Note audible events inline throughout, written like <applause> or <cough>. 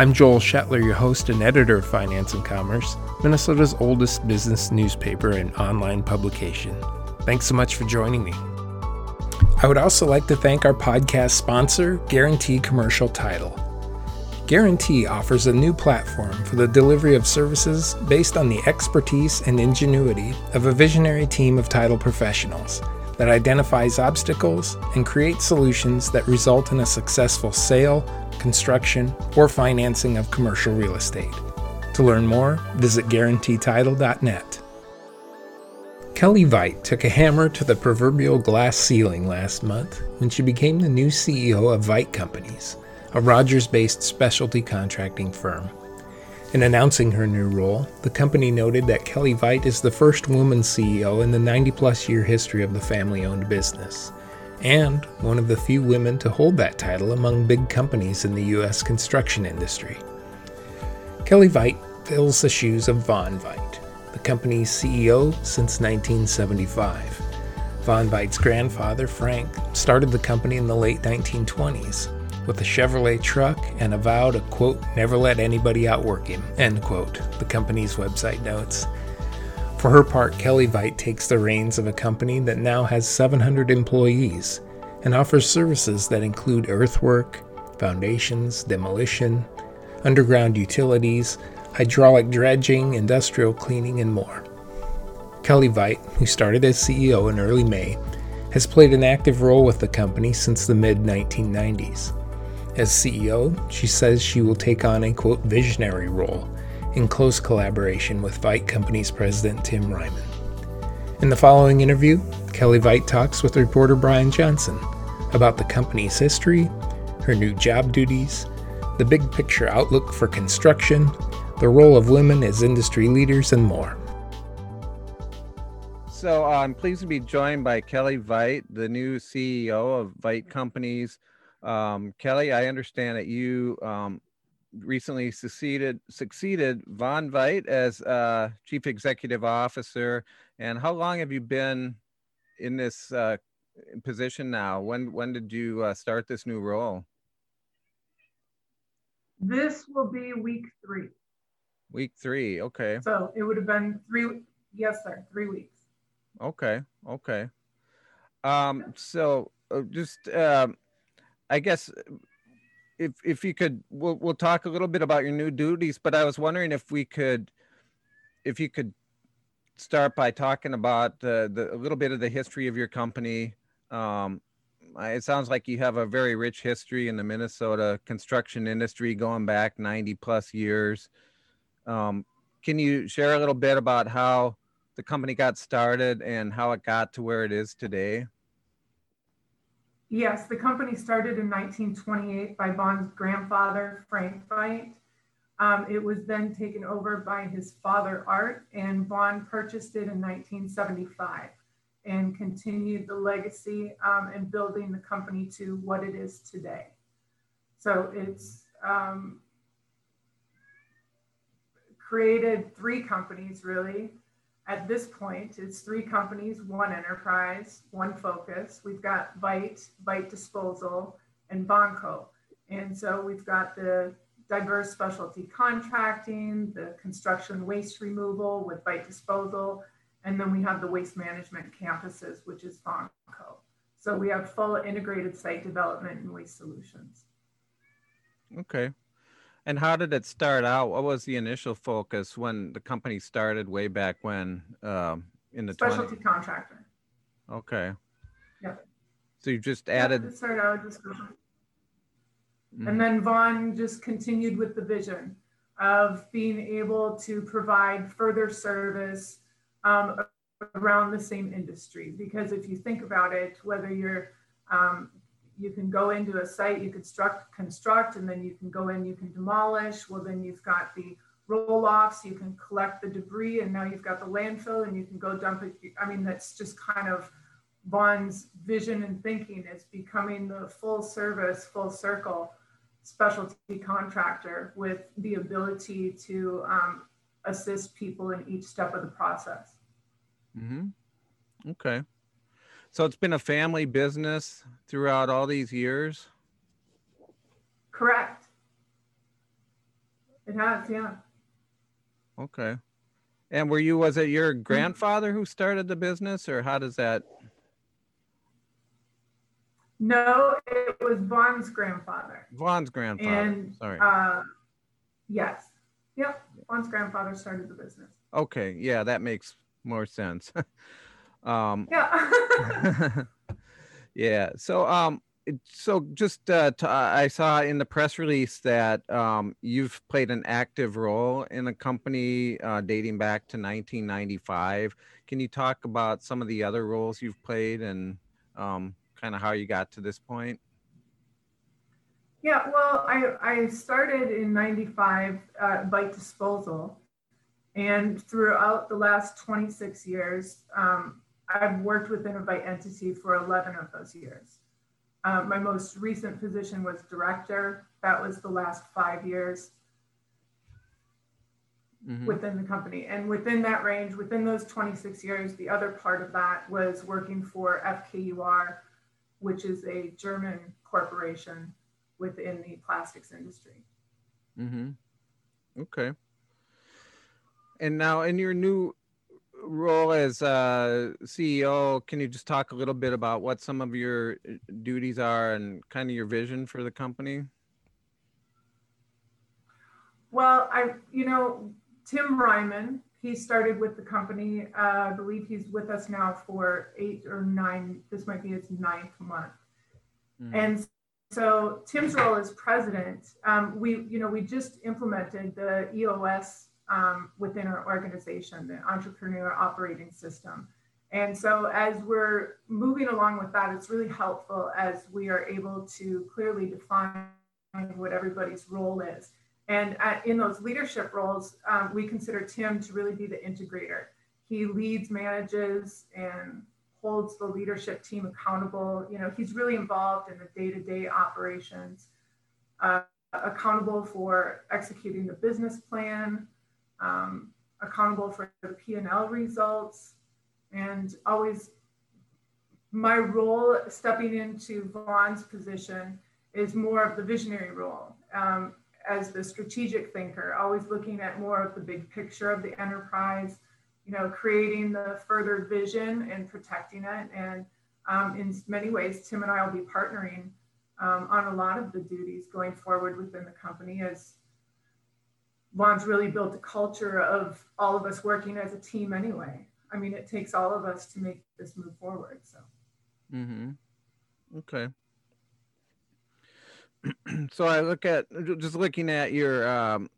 I'm Joel Shetler, your host and editor of Finance and Commerce, Minnesota's oldest business newspaper and online publication. Thanks so much for joining me. I would also like to thank our podcast sponsor, Guarantee Commercial Title. Guarantee offers a new platform for the delivery of services based on the expertise and ingenuity of a visionary team of title professionals that identifies obstacles and creates solutions that result in a successful sale, construction, or financing of commercial real estate. To learn more, visit guaranteetitle.net. Kelly Veit took a hammer to the proverbial glass ceiling last month when she became the new CEO of Veit Companies, a Rogers based specialty contracting firm. In announcing her new role, the company noted that Kelly Veit is the first woman CEO in the 90 plus year history of the family owned business, and one of the few women to hold that title among big companies in the U.S. construction industry. Kelly Veit fills the shoes of Vaughn Veit, the company's CEO since 1975. Vaughn Veit's grandfather, Frank, started the company in the late 1920s with a Chevrolet truck and a vow to, quote, never let anybody outwork him, end quote, the company's website notes. For her part, Kelly Veit takes the reins of a company that now has 700 employees and offers services that include earthwork, foundations, demolition, underground utilities, hydraulic dredging, industrial cleaning, and more. Kelly Veit, who started as CEO in early May, has played an active role with the company since the mid 1990s. As CEO, she says she will take on a quote visionary role in close collaboration with Veit Company's president Tim Ryman. In the following interview, Kelly Veit talks with reporter Brian Johnson about the company's history, her new job duties, the big picture outlook for construction, the role of women as industry leaders, and more. So uh, I'm pleased to be joined by Kelly Veit, the new CEO of Veit Companies. Um, Kelly, I understand that you um, recently succeeded succeeded Vaughn Veit as uh, chief executive officer. And how long have you been in this uh, position now? When when did you uh, start this new role? This will be week three. Week three, okay. So it would have been three. Yes, sir, three weeks. Okay, okay. Um, so uh, just. Um, I guess if if you could, we'll we'll talk a little bit about your new duties. But I was wondering if we could, if you could start by talking about uh, the a little bit of the history of your company. Um, it sounds like you have a very rich history in the Minnesota construction industry going back 90 plus years. Um, can you share a little bit about how the company got started and how it got to where it is today? Yes, the company started in 1928 by Vaughn's grandfather, Frank Veit. Um, it was then taken over by his father, Art, and Vaughn purchased it in 1975 and continued the legacy um, and building the company to what it is today. So it's um, created three companies really at this point, it's three companies, one enterprise, one focus. We've got Veit, Veit Disposal, and Vonco. And so we've got the diverse specialty contracting, the construction waste removal with Veit Disposal, and then we have the waste management campuses, which is Vonco. So we have full integrated site development and waste solutions. Okay. And how did it start out? What was the initial focus when the company started way back when um, in the specialty 20... contractor? Okay. Yep. So you just added. Yep, started out. Mm-hmm. And then Vaughn just continued with the vision of being able to provide further service um, around the same industry. Because if you think about it, whether you're um, you can go into a site, you construct, construct, and then you can go in, you can demolish. Well, then you've got the roll offs, you can collect the debris, and now you've got the landfill and you can go dump it. I mean, that's just kind of Vaughn's vision and thinking is becoming the full service, full circle specialty contractor with the ability to um, assist people in each step of the process. Mm-hmm. Okay. So it's been a family business throughout all these years? Correct. It has, yeah. Okay. And were you, was it your grandfather who started the business or how does that? No, it was Vaughn's grandfather. Vaughn's grandfather. And, Sorry. Uh, yes. Yep. Vaughn's grandfather started the business. Okay. Yeah, that makes more sense. <laughs> um, yeah. <laughs> yeah. So, um, so just uh, t- I saw in the press release that um, you've played an active role in a company uh, dating back to 1995. Can you talk about some of the other roles you've played and um, kind of how you got to this point? Yeah, well, I, I started in 95 uh, Veit Disposal. And throughout the last 26 years, um, I've worked within a Veit entity for 11 of those years. Uh, my most recent position was director. That was the last five years mm-hmm. within the company. And within that range, within those 26 years, the other part of that was working for FKUR, which is a German corporation within the plastics industry. Mm-hmm. Okay. And now, in your new role as uh, CEO, can you just talk a little bit about what some of your uh, duties are and kind of your vision for the company? Well, I, you know, Tim Ryman, he started with the company. Uh, I believe he's with us now for eight or nine. This might be his ninth month. Mm. And so Tim's role as president, um, we, you know, we just implemented the EOS um, within our organization, the Entrepreneur Operating System. And so as we're moving along with that, it's really helpful as we are able to clearly define what everybody's role is. And at, in those leadership roles, um, we consider Tim to really be the integrator. He leads, manages, and holds the leadership team accountable. You know, he's really involved in the day-to-day operations, uh, accountable for executing the business plan, um, accountable for the P&L results, and always my role stepping into Vaughn's position is more of the visionary role um, as the strategic thinker, always looking at more of the big picture of the enterprise, you know, creating the further vision and protecting it. And um, in many ways, Tim and I will be partnering um, on a lot of the duties going forward within the company as Vaughn's really built a culture of all of us working as a team anyway. I mean, it takes all of us to make this move forward. So, mm-hmm. okay. <clears throat> so I look at just looking at your um,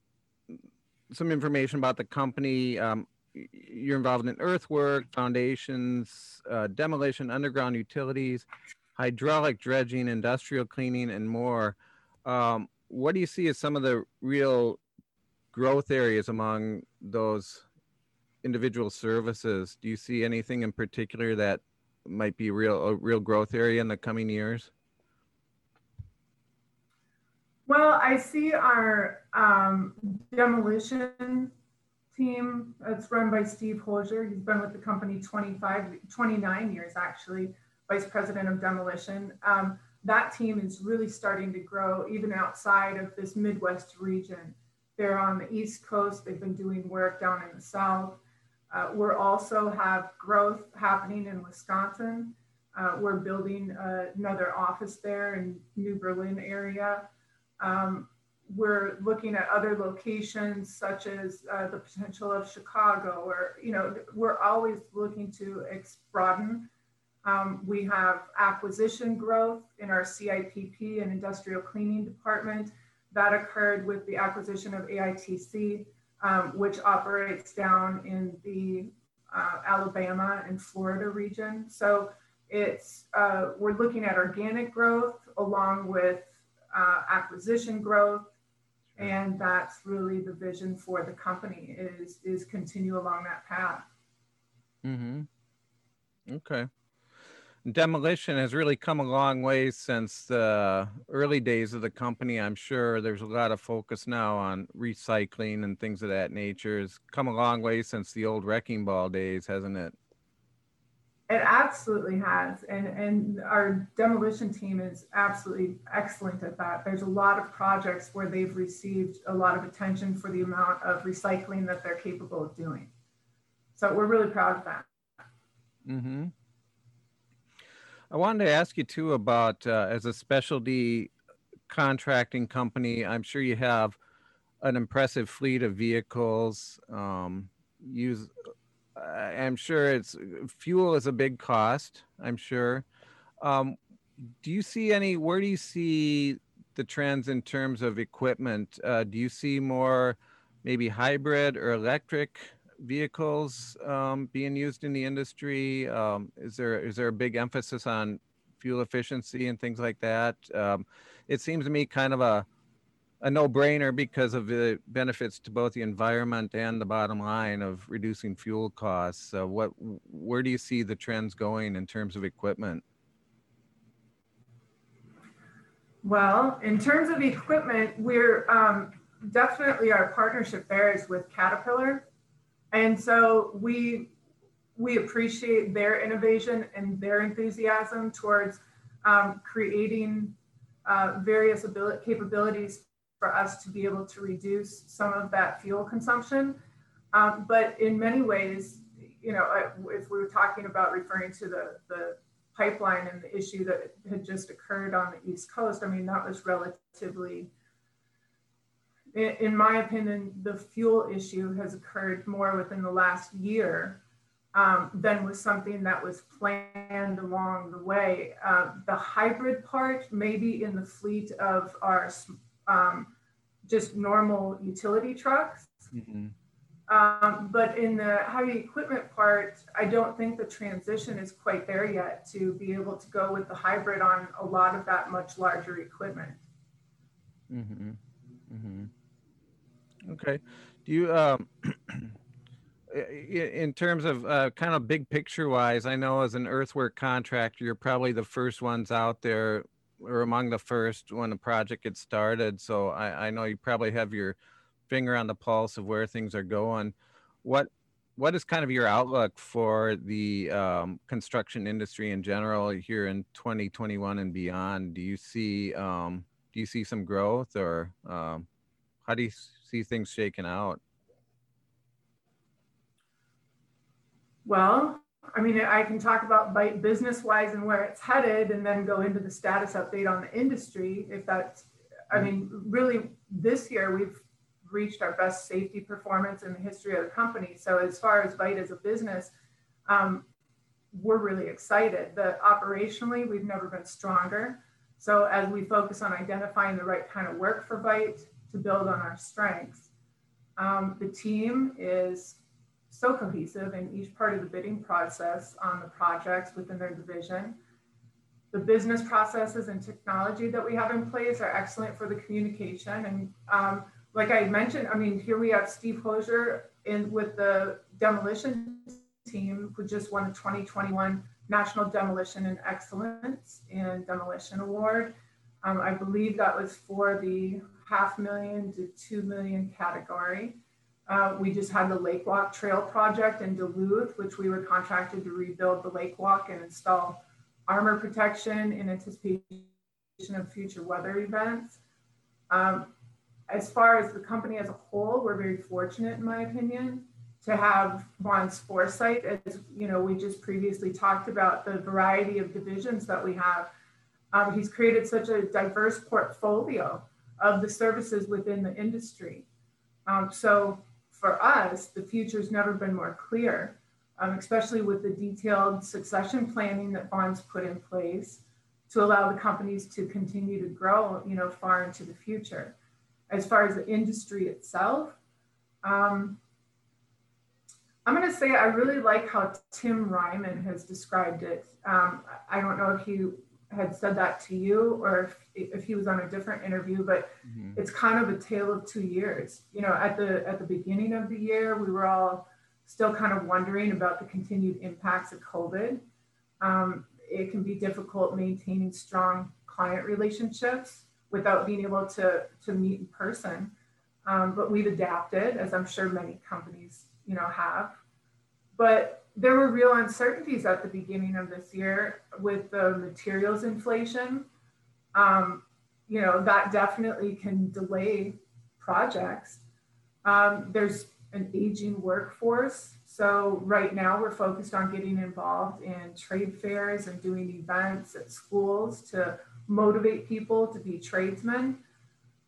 some information about the company. Um, you're involved in earthwork, foundations, uh, demolition, underground utilities, hydraulic dredging, industrial cleaning, and more. Um, what do you see as some of the real growth areas among those individual services? Do you see anything in particular that might be real a real growth area in the coming years? Well, I see our um, demolition team that's run by Steve Hosier. He's been with the company 25, 29 years actually, vice president of demolition. Um, that team is really starting to grow even outside of this Midwest region. They're on the East Coast. They've been doing work down in the South. Uh, we're also have growth happening in Wisconsin. Uh, we're building uh, another office there in New Berlin area. Um, we're looking at other locations such as uh, the potential of Chicago or, you know, we're always looking to ex- broaden. Um, we have acquisition growth in our CIPP and industrial cleaning department. That occurred with the acquisition of AITC, um, which operates down in the uh, Alabama and Florida region. So it's uh, we're looking at organic growth along with uh, acquisition growth, and that's really the vision for the company is is continue along that path. Mm-hmm. Okay. Demolition has really come a long way since the early days of the company. I'm sure there's a lot of focus now on recycling and things of that nature. It's come a long way since the old wrecking ball days, hasn't it? It absolutely has. And, and our demolition team is absolutely excellent at that. There's a lot of projects where they've received a lot of attention for the amount of recycling that they're capable of doing. So we're really proud of that. Mm-hmm. I wanted to ask you too about uh, as a specialty contracting company, I'm sure you have an impressive fleet of vehicles. Um, use, I'm sure it's fuel is a big cost. I'm sure. Um, do you see any? Where do you see the trends in terms of equipment? Uh, do you see more, maybe hybrid or electric vehicles um, being used in the industry? Um, is there is there a big emphasis on fuel efficiency and things like that? Um, it seems to me kind of a a no-brainer because of the benefits to both the environment and the bottom line of reducing fuel costs. What where do you see the trends going in terms of equipment? Well, in terms of equipment, we're um, definitely our partnership there is with Caterpillar. And so we we appreciate their innovation and their enthusiasm towards um, creating uh, various ability, capabilities for us to be able to reduce some of that fuel consumption. Um, but in many ways, you know, if we were talking about referring to the, the pipeline and the issue that had just occurred on the East Coast, I mean, that was relatively in my opinion, the fuel issue has occurred more within the last year um, than was something that was planned along the way. Uh, the hybrid part, maybe in the fleet of our um, just normal utility trucks. Mm-hmm. Um, but in the heavy equipment part, I don't think the transition is quite there yet to be able to go with the hybrid on a lot of that much larger equipment. Mm-hmm. Mm-hmm. Okay. Do you, um, <clears throat> in terms of uh, kind of big picture wise, I know as an earthwork contractor, you're probably the first ones out there or among the first when the project gets started. So I, I know you probably have your finger on the pulse of where things are going. What what is kind of your outlook for the um, construction industry in general here in 2021 and beyond? Do you see um, do you see some growth or um, how do you see things shaking out? Well, I mean, I can talk about business wise and where it's headed, and then go into the status update on the industry. If that's, I mean, really, this year we've reached our best safety performance in the history of the company. So, as far as Veit as a business, um, we're really excited. The operationally, we've never been stronger. So, as we focus on identifying the right kind of work for Veit, to build on our strengths. Um, the team is so cohesive in each part of the bidding process on the projects within their division. The business processes and technology that we have in place are excellent for the communication. And um, like I mentioned, I mean, here we have Steve Hosier in with the demolition team who just won the 2021 National Demolition and Excellence in Demolition Award. Um, I believe that was for the half million to two million category. Uh, we just had the Lake Walk Trail project in Duluth, which we were contracted to rebuild the Lake Walk and install armor protection in anticipation of future weather events. Um, as far as the company as a whole, we're very fortunate, in my opinion, to have Vaughn's foresight. As you know, we just previously talked about the variety of divisions that we have. Um, he's created such a diverse portfolio of the services within the industry. Um, so for us, the future's never been more clear, um, especially with the detailed succession planning that Vaughn's put in place to allow the companies to continue to grow, you know, far into the future. As far as the industry itself, um, I'm going to say I really like how Tim Ryman has described it. Um, I don't know if he had said that to you or if, if he was on a different interview, but mm-hmm. it's kind of a tale of two years. You know, at the at the beginning of the year, we were all still kind of wondering about the continued impacts of COVID. Um, it can be difficult maintaining strong client relationships without being able to, to meet in person. Um, but we've adapted, as I'm sure many companies, you know, have. But there were real uncertainties at the beginning of this year with the materials inflation. Um, you know, that definitely can delay projects. Um, there's an aging workforce. So right now we're focused on getting involved in trade fairs and doing events at schools to motivate people to be tradesmen.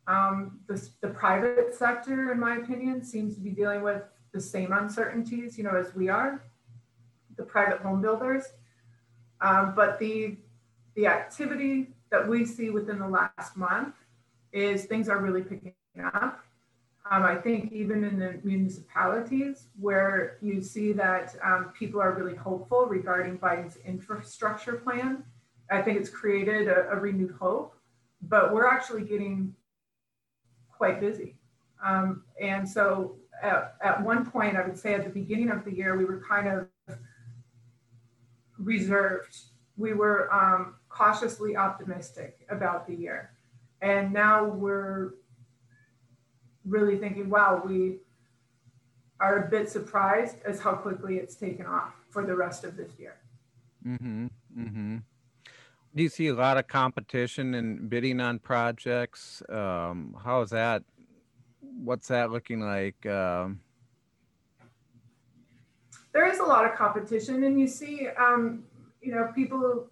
Um, the, the private sector, in my opinion, seems to be dealing with the same uncertainties, you know, as we are, the private home builders. Um, but the the activity that we see within the last month is things are really picking up. Um, I think even in the municipalities where you see that um, people are really hopeful regarding Biden's infrastructure plan, I think it's created a, a renewed hope. But we're actually getting quite busy. Um, and so at, at one point, I would say at the beginning of the year, we were kind of reserved. We were um, cautiously optimistic about the year. And now we're really thinking, wow, we are a bit surprised as how quickly it's taken off for the rest of this year. Mm-hmm. Mm-hmm. Do you see a lot of competition and bidding on projects? Um, how is that? What's that looking like? Um, there is a lot of competition, and you see, um, you know, people,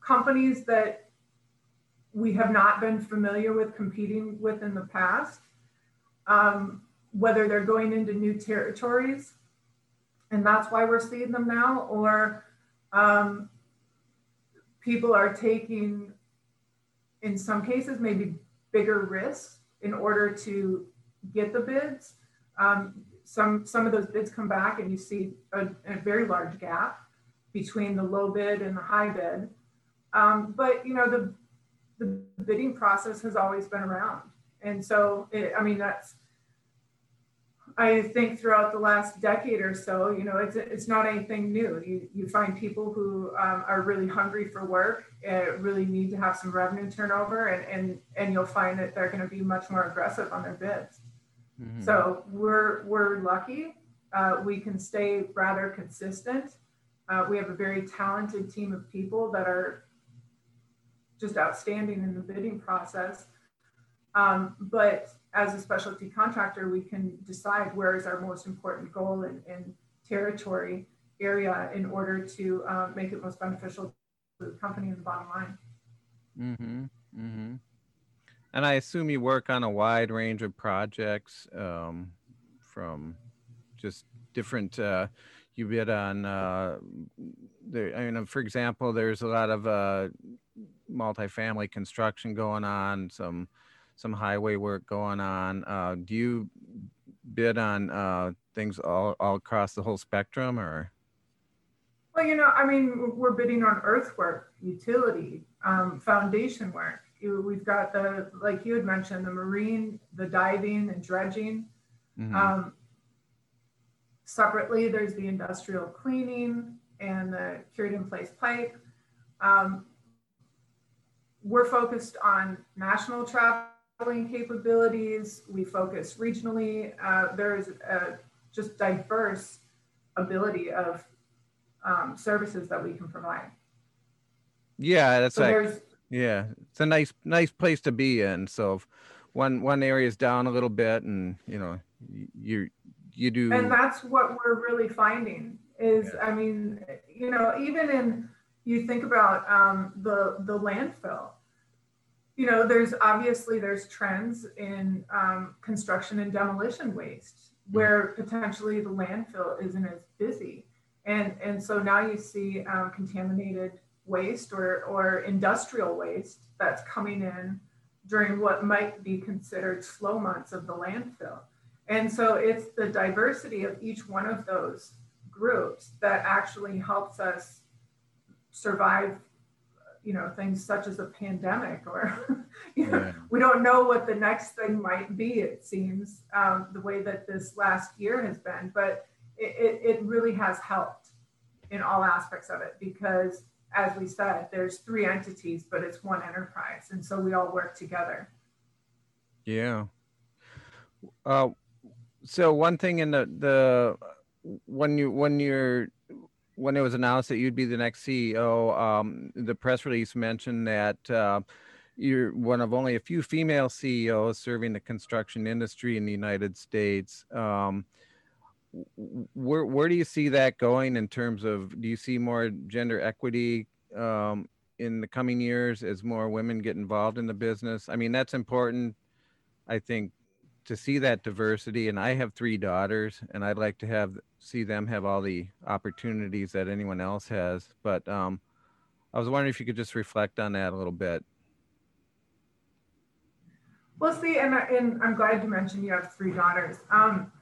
companies that we have not been familiar with competing with in the past um, whether they're going into new territories, and that's why we're seeing them now, or um, people are taking, in some cases, maybe bigger risks in order to get the bids. Um, some some of those bids come back, and you see a, a, very large gap between the low bid and the high bid. Um, but you know the the bidding process has always been around, and so it, I mean that's I think throughout the last decade or so, you know, it's it's not anything new. You you find people who um, are really hungry for work, uh, really need to have some revenue turnover, and and and you'll find that they're going to be much more aggressive on their bids. Mm-hmm. So we're we're lucky. Uh, we can stay rather consistent. Uh, we have a very talented team of people that are just outstanding in the bidding process. Um, but as a specialty contractor, we can decide where is our most important goal and, and territory area in order to um, make it most beneficial to the company and the bottom line. Mm-hmm. Mm-hmm. And I assume you work on a wide range of projects um, from just different. Uh, you bid on. Uh, there, I mean, for example, there's a lot of uh, multifamily construction going on. Some some highway work going on. Uh, do you bid on uh, things all, all across the whole spectrum or? Well, you know, I mean, we're bidding on earthwork, utility, um, foundation work. We've got the, like you had mentioned, the marine, the diving and dredging. Mm-hmm. Um, separately, there's the industrial cleaning and the cured in place pipe. Um, we're focused on national traveling capabilities. We focus regionally. Uh, there's a just diverse ability of um, services that we can provide. Yeah, that's so like, yeah, it's a nice nice place to be in. So if one one area is down a little bit, and you know you you do, and that's what we're really finding is, yeah. I mean, you know, even in you think about um, the the landfill you know, there's obviously there's trends in um, construction and demolition waste mm. where potentially the landfill isn't as busy, and and so now you see um, contaminated waste or or industrial waste that's coming in during what might be considered slow months of the landfill. And so it's the diversity of each one of those groups that actually helps us survive you know things such as a pandemic or <laughs> you know, yeah. we don't know what the next thing might be it seems um, the way that this last year has been but it, it, it really has helped in all aspects of it because as we said there's three entities but it's one enterprise and so we all work together yeah uh, so one thing in the the when you when you're when it was announced that you'd be the next CEO, um, the press release mentioned that uh, you're one of only a few female CEOs serving the construction industry in the United States. Um, where where do you see that going in terms of? Do you see more gender equity um, in the coming years as more women get involved in the business? I mean, that's important. I think to see that diversity and i have three daughters and i'd like to have see them have all the opportunities that anyone else has but um, i was wondering if you could just reflect on that a little bit well see and, and i'm glad you mentioned you have three daughters um,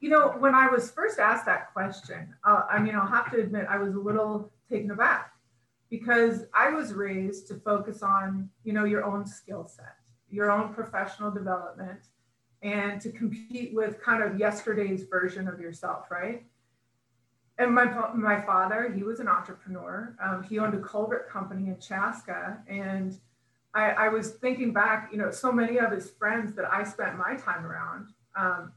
you know when i was first asked that question uh, i mean i'll have to admit i was a little taken aback because i was raised to focus on you know your own skill set your own professional development and to compete with kind of yesterday's version of yourself, right? And my, my father, he was an entrepreneur. Um, he owned a culvert company in Chaska. And I, I, was thinking back, you know, so many of his friends that I spent my time around um,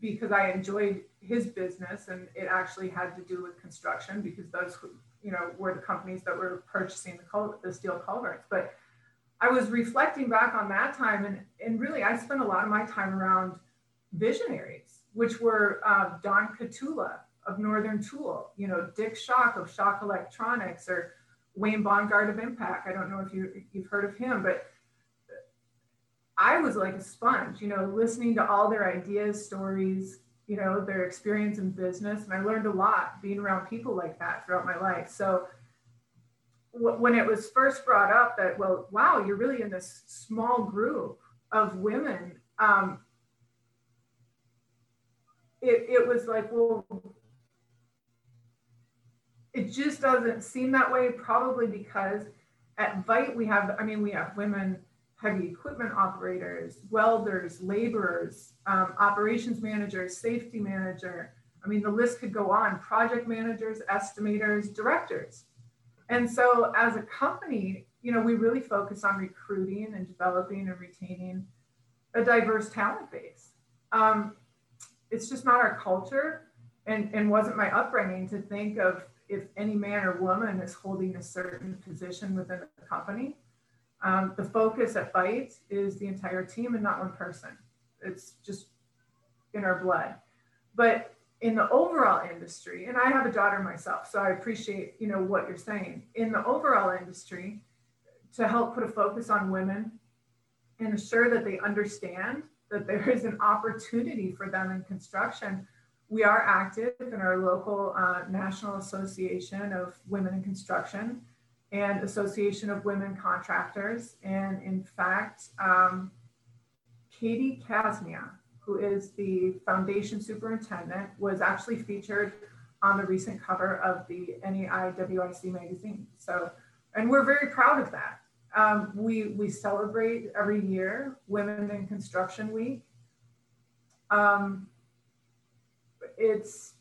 because I enjoyed his business and it actually had to do with construction because those, you know, were the companies that were purchasing the, cul- the steel culverts. But I was reflecting back on that time, and, and really, I spent a lot of my time around visionaries, which were uh, Don Kotula of Northern Tool, you know, Dick Schaak of Schaak Electronics, or Wayne Bongard of Impact. I don't know if you, you've heard of him, but I was like a sponge, you know, listening to all their ideas, stories, you know, their experience in business. And I learned a lot being around people like that throughout my life. So when it was first brought up that well wow you're really in this small group of women um, it, it was like well it just doesn't seem that way probably because at Veit we have i mean we have women heavy equipment operators welders laborers um, operations managers safety manager i mean the list could go on project managers estimators directors and so as a company, you know, we really focus on recruiting and developing and retaining a diverse talent base. Um, it's just not our culture and, and wasn't my upbringing to think of if any man or woman is holding a certain position within the company. Um, the focus at Veit is the entire team and not one person. It's just in our blood. But in the overall industry, and I have a daughter myself, so I appreciate you know what you're saying. In the overall industry, to help put a focus on women and ensure that they understand that there is an opportunity for them in construction, we are active in our local uh, National Association of Women in Construction and Association of Women Contractors. And in fact, um, Katie Kasnia, who is the foundation superintendent, was actually featured on the recent cover of the NAWIC magazine. So, and we're very proud of that. Um, we, we celebrate every year Women in Construction Week. Um, it's,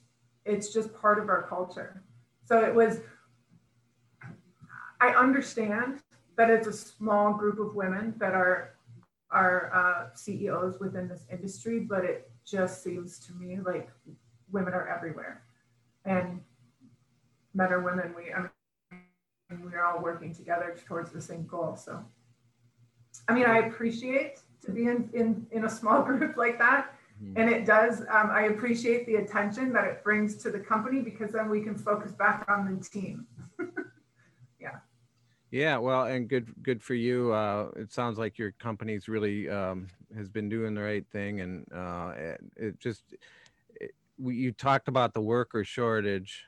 it's just part of our culture. So it was, I understand that it's a small group of women that are are uh, CEOs within this industry, but it just seems to me like women are everywhere, and men or women, we I mean, we're all working together towards the same goal. So, I mean, I appreciate to be in in, in a small <laughs> group like that. Mm-hmm. And it does, um, I appreciate the attention that it brings to the company because then we can focus back on the team. Yeah, well, and good good for you. Uh, it sounds like your company's really um, has been doing the right thing, and uh, it, it just it, we, you talked about the worker shortage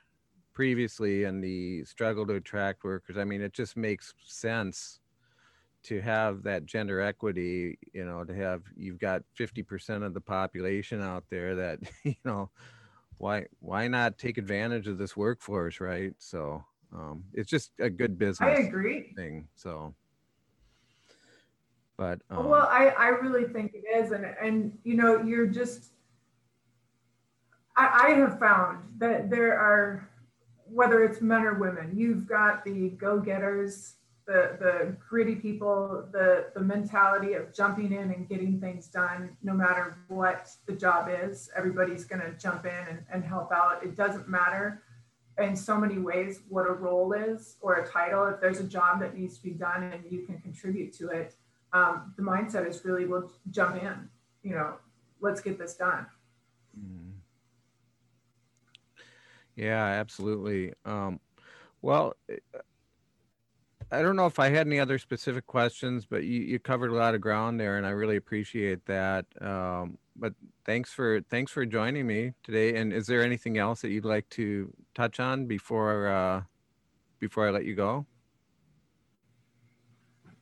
previously and the struggle to attract workers. I mean, it just makes sense to have that gender equity. You know, to have you've got fifty percent of the population out there that <laughs> you know why why not take advantage of this workforce, right? So um, it's just a good business. I agree. Thing so. But um, well, I, I really think it is, and and you know, you're just. I, I have found that there are, whether it's men or women, you've got the go-getters, the the gritty people, the the mentality of jumping in and getting things done, no matter what the job is. Everybody's going to jump in and, and help out. It doesn't matter in so many ways what a role is or a title. If there's a job that needs to be done and you can contribute to it, um, the mindset is really we'll jump in you know let's get this done mm-hmm. yeah absolutely um, well i don't know if i had any other specific questions but you, you covered a lot of ground there and i really appreciate that um, but thanks for thanks for joining me today and is there anything else that you'd like to touch on before uh, before i let you go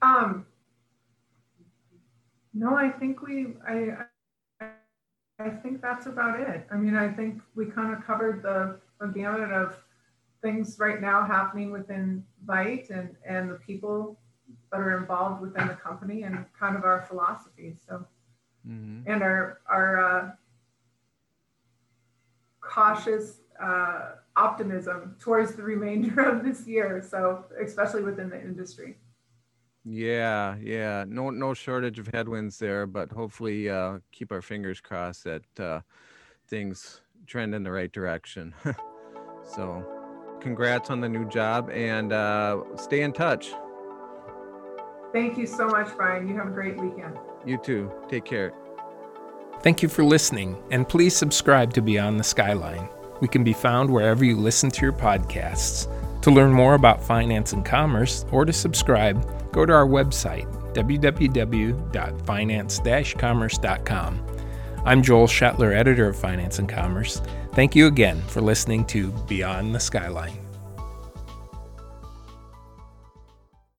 um no, I think we, I, I think that's about it. I mean, I think we kind of covered the, the gamut of things right now happening within Veit and, and the people that are involved within the company and kind of our philosophy. So, mm-hmm. and our, our uh, cautious uh, optimism towards the remainder of this year. So, especially within the industry. Yeah, yeah. No no shortage of headwinds there, but hopefully uh keep our fingers crossed that uh things trend in the right direction. <laughs> so, congrats on the new job and uh stay in touch. Thank you so much, Brian. You have a great weekend. You too. Take care. Thank you for listening, and please subscribe to Beyond the Skyline. We can be found wherever you listen to your podcasts. To learn more about finance and commerce or to subscribe, go to our website, www.finance-commerce.com. I'm Joel Shetler, editor of Finance and Commerce. Thank you again for listening to Beyond the Skyline.